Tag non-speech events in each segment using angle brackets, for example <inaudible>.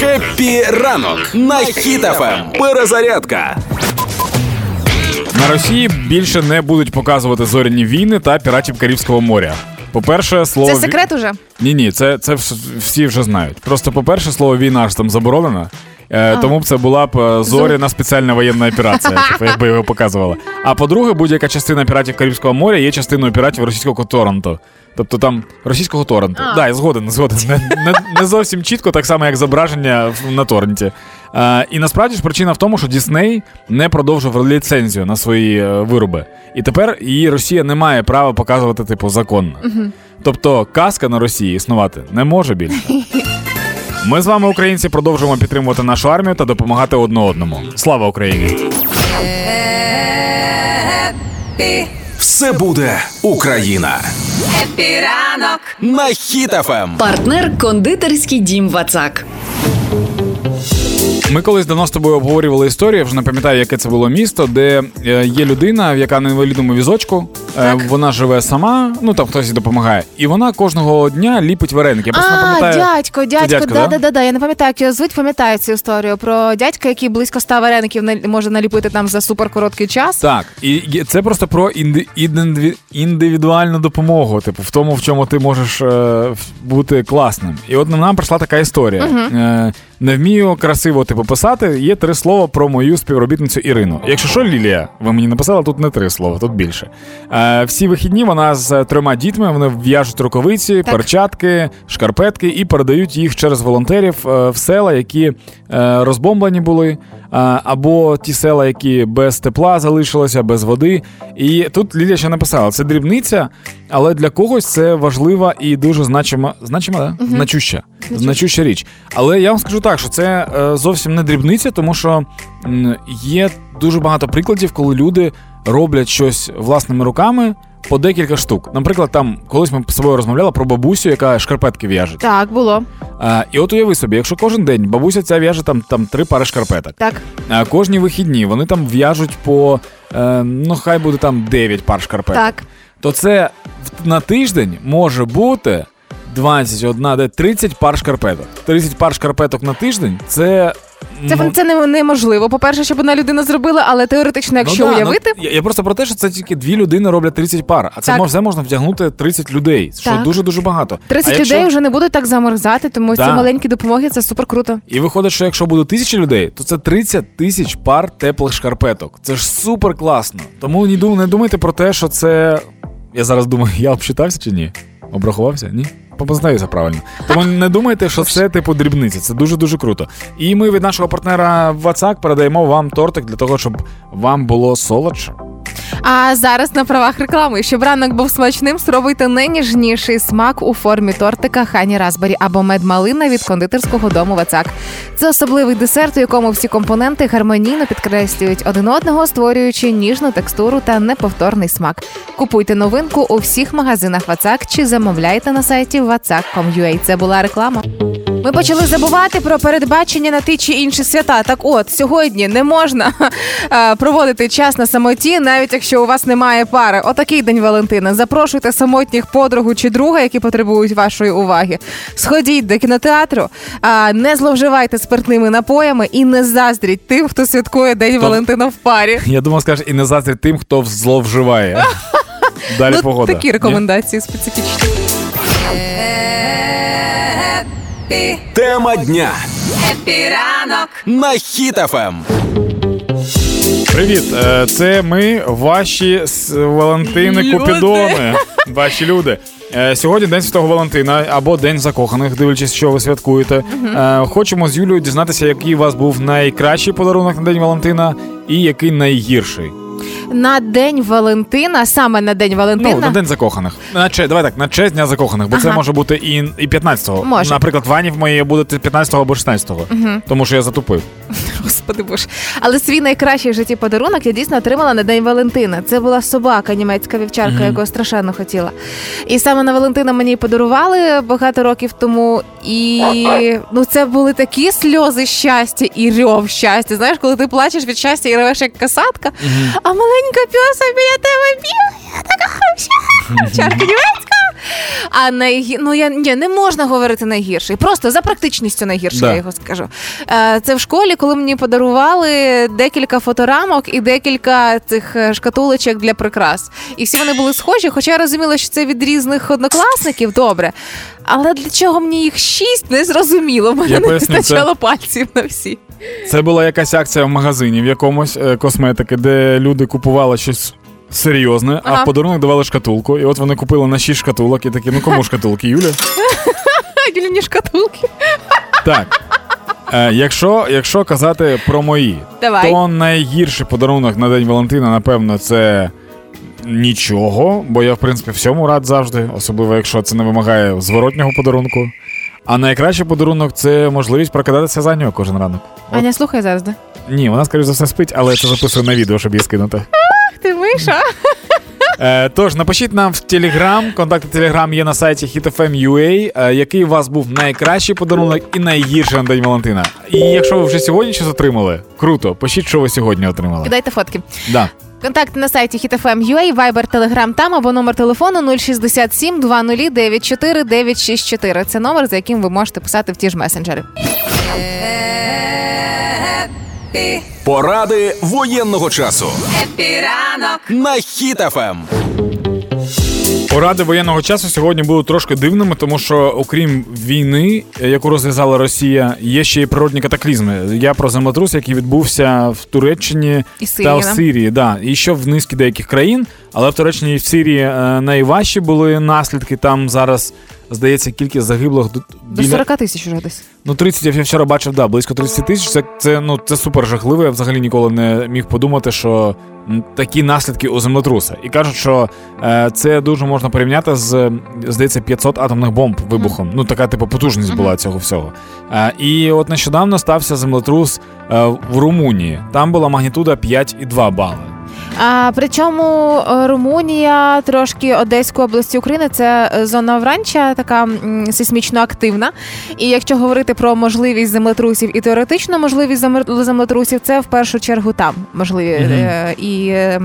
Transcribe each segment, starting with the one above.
Happy ранок на Хіт FM. Перезарядка. На Росії більше не будуть показувати зоряні війни та піратів Карибського моря. По-перше, слово Це секрет уже? Ні, ні, це це всі вже знають. Просто, по-перше, слово війна ж там заборонено. Е, тому б це була б е, зоряна спеціальна воєнна операція, <laughs> типу, якби його показувала. А по-друге, будь-яка частина піратів Карибського моря є частиною піратів російського Торонто. Тобто там російського торренту. Так, да, згоден, згоден. Не, не не, зовсім чітко, так само, як зображення на торренті. А, І насправді ж причина в тому, що Дісней не продовжував ліцензію на свої е, вироби. І тепер її Росія не має права показувати, типу, законно. Тобто казка на Росії існувати не може більше. <laughs> Ми з вами, українці, продовжуємо підтримувати нашу армію та допомагати одне одному. Слава Україні! Все буде Україна. Happy ранок на Хіт FM. Партнер кондитерський дім Вацак. Ми колись давно з тобою обговорювали історію, я вже не пам'ятаю, яке це було місто, де е, є людина, яка на інвалідному візочку. Е, так. Вона живе сама, ну там хтось їй допомагає, і вона кожного дня ліпить вареники. Я просто а, не пам'ятаю. дядько, дядько, дядько да, да, да, да. Я не пам'ятаю, як його звуть, пам'ятаю цю історію про дядька, який близько ста вареників може наліпити там за суперкороткий час. Так, і це просто про інди... індивідуальну допомогу, типу, в тому, в чому ти можеш е, бути класним. І от нам прийшла така історія. Угу. Не вмію красиво типу писати. Є три слова про мою співробітницю Ірину. Якщо що, Лілія, ви мені написали, тут не три слова, тут більше. Е, Всі вихідні вона з трьома дітьми вони в'яжуть рукавиці, так. перчатки, шкарпетки і передають їх через волонтерів е, в села, які е, розбомблені були або ті села, які без тепла залишилися, без води. І тут Лілія ще написала: це дрібниця, але для когось це важлива і дуже значима, значима, да? Угу. значуща. Значуща річ. Але я вам скажу так, що це е, зовсім не дрібниця, тому що є дуже багато прикладів, коли люди роблять щось власними руками по декілька штук. Наприклад, там колись ми з собою розмовляли про бабусю, яка шкарпетки в'яже. Так, було. А, І от уяви собі, якщо кожен день бабуся ця в'яже там там три пари шкарпеток. Так. А кожні вихідні вони там в'яжуть по е, ну хай буде там 9 пар шкарпеток. Так. То це на тиждень може бути 21, де 30 пар шкарпеток. 30 пар шкарпеток на тиждень це це ну, це неможливо. По-перше, щоб одна людина зробила, але теоретично, якщо ну, да, уявити. Ну, я, я просто про те, що це тільки дві людини роблять 30 пар, а це так. все можна вдягнути 30 людей. Що дуже дуже багато. 30 а людей вже не будуть так замерзати, тому да. ці маленькі допомоги це супер круто. І виходить, що якщо буде тисяча людей, то це 30 тисяч пар теплих шкарпеток. Це ж супер класно. Тому не думайте про те, що це. Я зараз думаю, я обчитався чи ні? Обрахувався? Ні? Познаюся правильно. Тому не думайте, що це типу дрібниці. Це дуже дуже круто. І ми від нашого партнера WhatsApp передаємо вам тортик для того, щоб вам було солодше. А зараз на правах реклами, щоб ранок був смачним, спробуйте найніжніший смак у формі тортика Хані Разбері або медмалина від кондитерського дому Вацак. Це особливий десерт, у якому всі компоненти гармонійно підкреслюють один одного, створюючи ніжну текстуру та неповторний смак. Купуйте новинку у всіх магазинах Вацак чи замовляйте на сайті vatsak.com.ua. Це була реклама. Ми почали забувати про передбачення на ті чи інші свята. Так, от сьогодні не можна <laughs> проводити час на самоті, навіть якщо у вас немає пари. Отакий день Валентина. Запрошуйте самотніх подругу чи друга, які потребують вашої уваги. Сходіть до кінотеатру, не зловживайте спиртними напоями і не заздріть тим, хто святкує День То... Валентина в парі. <laughs> Я думав, скажеш, і не заздріть тим, хто зловживає. <laughs> Далі ну, погода. Такі рекомендації специфічні. Happy. Тема дня. Happy ранок на Хіт FM. Привіт, е, це ми, ваші Валентини. Купідони. Ваші люди. Е, сьогодні День Святого Валентина або День закоханих, дивлячись, що ви святкуєте. Uh-huh. Хочемо з Юлією дізнатися, який у вас був найкращий подарунок на День Валентина і який найгірший на день Валентина, саме на день Валентина. Ну, на день закоханих. На че, давай так, на честь дня закоханих, бо ага. це може бути і і 15-го. Може. Наприклад, Вані в моєї буде 15-го або 16-го. Угу. Тому що я затупив. <laughs> Господи боже. Але свій найкращий в житті подарунок я дійсно отримала на День Валентина. Це була собака, німецька вівчарка, угу. яку страшенно хотіла. І саме на Валентина мені подарували багато років тому. І ну це були такі сльози щастя і рьов щастя. Знаєш, коли ти плачеш від щастя і ревеш як касатка. А маленька пьоса біля тебе я така <laughs> німецька. А найгі... ну я ні, не можна говорити найгірший. Просто за практичністю найгірший, Да. я його скажу. Е, Це в школі, коли мені подарували декілька фоторамок і декілька цих е, шкатулочок для прикрас. І всі вони були схожі, хоча я розуміла, що це від різних однокласників, добре. Але для чого мені їх шість, не зрозуміло. Мене Я не вистачало пальців на всі. Це була якась акція в магазині в якомусь е, косметики, де люди купували щось. Серйозне, а в подарунок давали шкатулку, і от вони купили на 6 шкатулок і такі, ну кому шкатулки, Юля? Дільні <laughs> шкатулки. Так. Е, якщо, якщо казати про мої, Давай. то найгірший подарунок на День Валентина, напевно, це нічого, бо я, в принципі, всьому рад завжди, особливо якщо це не вимагає зворотнього подарунку. А найкращий подарунок це можливість прокидатися за нього кожен ранок. От, Аня, слухай зараз, да? ні, вона, скоріш за все, спить, але це записую на відео, щоб її скинути. Ах ти миша. Е, тож, напишіть нам в Телеграм. Контакти Телеграм є на сайті hitfm.ua, е, який у вас був найкращий подарунок і найгірший на День Валентина. І якщо ви вже сьогодні щось отримали, круто, пишіть, що ви сьогодні отримали. Кидайте фотки. Да. Контакти на сайті HitFM.ua, Viber, Telegram там або номер телефону 067 20 94 964. Це номер, за яким ви можете писати в ті ж месенджери. Поради воєнного часу Happy ранок. на. Хіт-ФМ. Поради воєнного часу сьогодні будуть трошки дивними, тому що окрім війни, яку розв'язала Росія, є ще й природні катаклізми. Я про землетрус, який відбувся в Туреччині І та в? Сирії. Да. І ще в низки деяких країн, але в Туреччині і в Сирії е, найважчі були наслідки. Там зараз здається кількість загиблих До 40 тисяч уже десь. Ну, 30 я вчора бачив, да, близько 30 тисяч. Це, це, ну, це супер жахливо. Я взагалі ніколи не міг подумати, що такі наслідки у землетруса. І кажуть, що е, це дуже можна порівняти з, здається, 500 атомних бомб вибухом. Ну, така типу потужність була цього всього. Е, і от нещодавно стався землетрус е, в Румунії. Там була магнітуда 5,2 бали. А причому е, Румунія, трошки Одеської області України, це е, зона Вранча, така м, сейсмічно активна. І якщо говорити про можливість землетрусів і теоретичну можливість земле- землетрусів, це в першу чергу там можливі. Е, І е,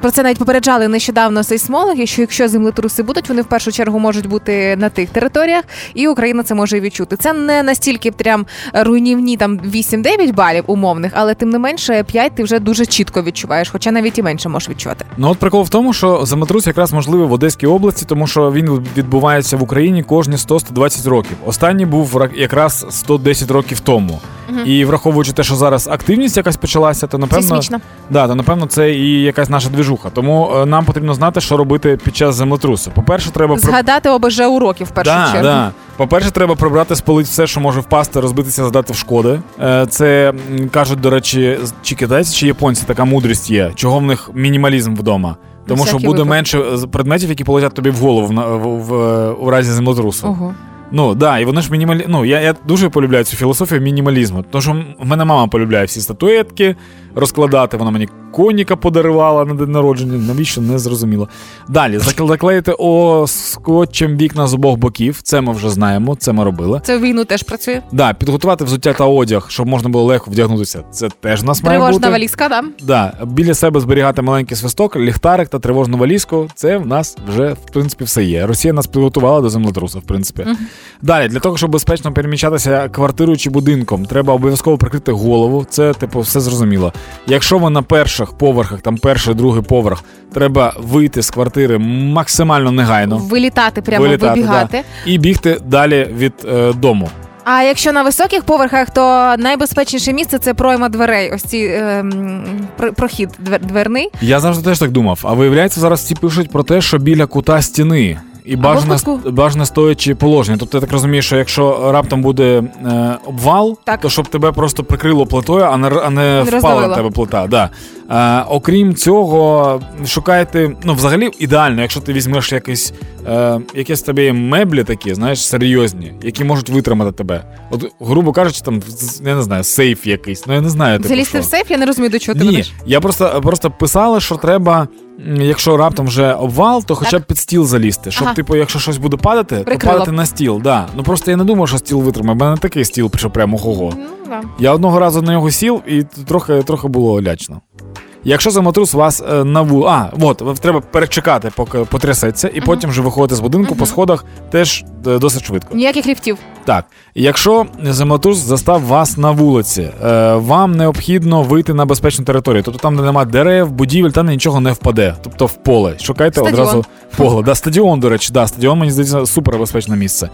про це навіть попереджали нещодавно сейсмологи, що якщо землетруси будуть, вони в першу чергу можуть бути на тих територіях, і Україна це може відчути. Це не настільки прям руйнівні там 8-9 балів умовних, але тим не менше 5 ти вже дуже чітко відчуваєш, хоча навіть і менше можеш відчувати. Ну от прикол в тому, що землетрус якраз можливий в Одеській області, тому що він відбувається в Україні кожні 100-120 років. Останній був ра- якраз 110 років тому. І враховуючи те, що зараз активність якась почалася, то напевно Сейсмічна. Да, то напевно це і якась наша двіжуха. Тому е, нам потрібно знати, що робити під час землетрусу. По-перше, треба про- Згадати ОБЖ уроків в першу да, чергу. Да. По-перше, треба прибрати з полиць все, що може впасти, розбитися, задати в шкоди. Е, Це м, кажуть, до речі, з- чи китайці, чи японці така мудрість є. Чого в них мінімалізм вдома? Тому що всякий буде випадок. менше е, предметів, які полетять тобі в голову в, на- в, в, у разі землетрусу. Ого. Ну да, і вони ж мінімалі... Ну, я, я дуже полюбляю цю філософію мінімалізму. Тому що в мене мама полюбляє всі статуетки розкладати. Вона мені коніка подарувала на день народження. Навіщо не зрозуміло. Далі зак- заклеїти о скотчем вікна з обох боків. Це ми вже знаємо, це ми робили. Це в війну теж працює. Да, підготувати взуття та одяг, щоб можна було легко вдягнутися. Це теж нас має Тривожна валізка, да? Да, біля себе зберігати маленький свисток, ліхтарик та тривожну валізку. Це в нас вже в принципі все є. Росія нас підготувала до землетрусу, в принципі. Далі, для того, щоб безпечно переміщатися квартирою чи будинком, треба обов'язково прикрити голову. Це типу все зрозуміло. Якщо ви на перших поверхах, там перший, другий поверх, треба вийти з квартири максимально негайно. Вилітати, прямо вилітати, вибігати. Да, і бігти далі від е, дому. А якщо на високих поверхах, то найбезпечніше місце це пройма дверей. Ось ці ем, прохід двер- дверний. Я завжди теж так думав. А виявляється, зараз всі пишуть про те, що біля кута стіни. І бажано бажано стоячи положення. Тобто, я так розумію, що якщо раптом буде е, обвал, Так. то щоб тебе просто прикрило плитою, а не, а не, впала роздавило. на тебе плита. Да. Е, окрім цього, шукайте, ну, взагалі ідеально, якщо ти візьмеш якісь, е, якісь тобі меблі такі, знаєш, серйозні, які можуть витримати тебе. От, грубо кажучи, там, я не знаю, сейф якийсь. Ну я не знаю. типу, Залізти в сейф, я не розумію, до чого ти Ні, ведеш. я просто, просто писала, що треба, якщо раптом вже обвал, то хоча Так. б під стіл залізти. Щоб, Ага. типу, якщо щось буде падати, то падати на стіл. Да. Ну просто я не думав, що стіл витримає. У мене такий стіл, що прямо ого. Ну, да. Я одного разу на нього сів і трохи, трохи було лячно. Якщо за матрус вас е, на вул... А, от, треба перечекати, поки потрясеться, і потім вже виходити з будинку по сходах теж е, досить швидко. Ніяких ліфтів. Так, якщо землетрус застав вас на вулиці, е, вам необхідно вийти на безпечну територію. Тобто там, де немає дерев, будівель, там нічого не впаде. Тобто в поле. Шукайте Стадіон. одразу <laughs> поле. Да, стадіон, до речі, да, стадіон, мені здається, супербезпечне місце.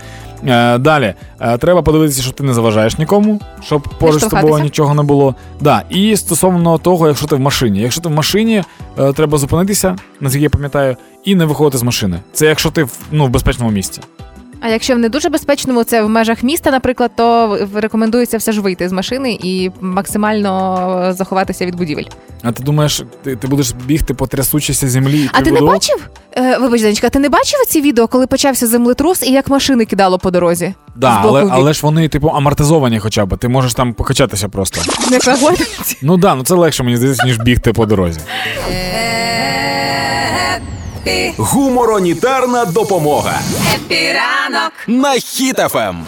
Е, далі, е, треба подивитися, щоб ти не заважаєш нікому, щоб поруч з тобою нічого не було. Да, і стосовно того, якщо ти в машині. Якщо ти в машині, треба зупинитися, наскільки я пам'ятаю, і не виходити з машини. Це якщо ти ну, в безпечному місці. А якщо в не дуже безпечному, це в межах міста, наприклад, то рекомендується все ж вийти з машини і максимально е, заховатися від будівель. А ти думаєш, ти, ти будеш бігти по трясучійся землі? і А ти не бачив? Е, вибач, Данечка, ти не бачив ці відео, коли почався землетрус і як машини кидало по дорозі? Да, але, але ж вони, типу, амортизовані хоча б. Ти можеш там покачатися просто. Не погодиться. Ну да, ну це легше, мені здається, ніж бігти по дорозі. Гуморонітарна допомога Happy ранок. на Хіт FM.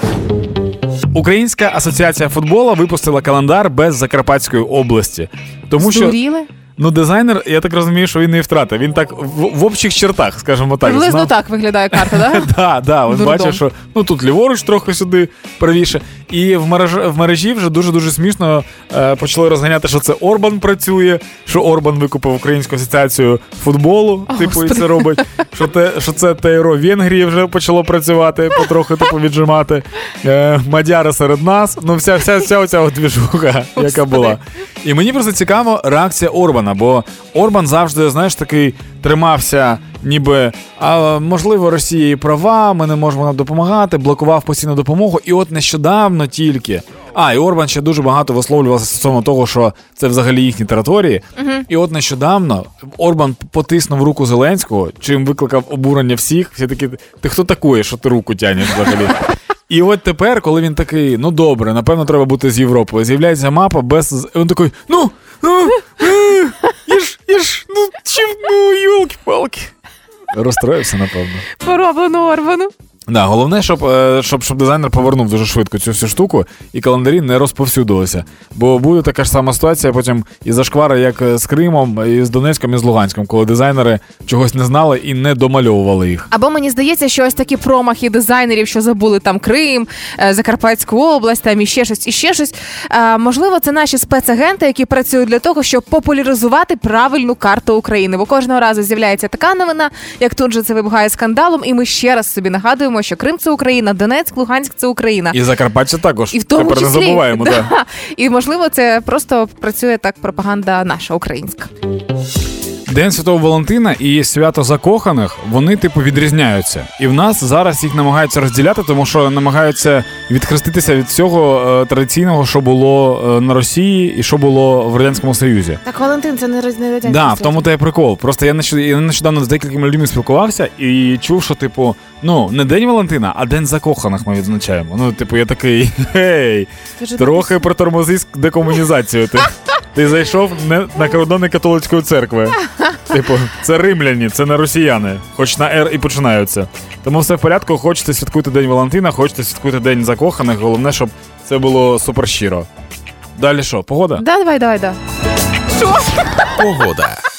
Українська асоціація футбола випустила календар без Закарпатської області. Тому що Здуріли? Ну дизайнер, я так розумію, що він не втратив. Він так в, в общих чертах, скажімо так. Приблизно знав- так виглядає карта, так? <laughs> Да, да, от Дурдом. бачиш, що ну тут ліворуч трохи сюди правіше. І в мережі, в мережі вже дуже дуже смішно е, почали розганяти, що це Орбан працює, що Орбан викупив Українську асоціацію футболу, О, типу, і це робить. Що те, що це ТРО Венгрії вже почало працювати, потрохи типу віджимати. Е, Мадяри серед нас. Ну, вся вся, вся оця двіжуха, яка була. І мені просто цікаво реакція Орбана, бо Орбан завжди, знаєш, такий тримався, ніби а можливо, Росія і права, ми не можемо нам допомагати, блокував постійну допомогу. І от нещодавно тільки. А, і Орбан ще дуже багато висловлювався стосовно того, що це взагалі їхні території. І от нещодавно Орбан потиснув руку Зеленського, чим викликав обурення всіх. Всі такі, ти хто такий, що ти руку тянеш взагалі? І от тепер, коли він такий, ну добре, напевно, треба бути з Європою. З'являється мапа без. Він такий, ну, ну, е, я ж, ну, чим, ну, йолки-палки. Розстроївся, напевно. Пороблено Орбану. Да, головне, щоб, е, щоб, щоб дизайнер повернув дуже швидко цю всю штуку, і календарі не розповсюдилися. Бо буде така ж сама ситуація потім і зашквара, як е, з Кримом, і з Донецьком, і з Луганськом, коли дизайнери чогось не знали і не домальовували їх. Або мені здається, що ось такі промахи дизайнерів, що забули там Крим, е, Закарпатську область, там і ще щось, і ще щось. Можливо, це наші спецагенти, які працюють для того, щоб популяризувати правильну карту України. Бо кожного разу з'являється така новина, як тут же це вибухає скандалом, і ми ще раз собі нагадуємо, що Крим це Україна, Донецьк, Луганськ це Україна. І Закарпаття також. І в тому Тепер числі, не забуваємо, <laughs> да. да. І можливо, це просто працює так пропаганда наша українська. День Святого Валентина і свято закоханих вони типу відрізняються. І в нас зараз їх намагаються розділяти, тому що намагаються відхреститися від всього е, традиційного, що було е, на Росії і що було в радянському Союзі. Так, Валентин, це не радянський Да, в тому то є прикол. Просто я нещодавно, з декількома людьми спілкувався і чув, що типу, ну не день Валентина, а день закоханих ми відзначаємо. Ну, типу, я такий <laughs> гей, трохи притормози з декомунізацію. Ти, <laughs> ти зайшов не на кордони католицької церкви. <laughs> Типу, це римляні, це не росіяни, хоч на Р і починаються. Тому все в порядку, хочете святкуйте День Валентина, хочете святкуйте День закоханих. Головне, щоб це було супер щиро. Далі що, погода? Да, давай, давай, да. Погода.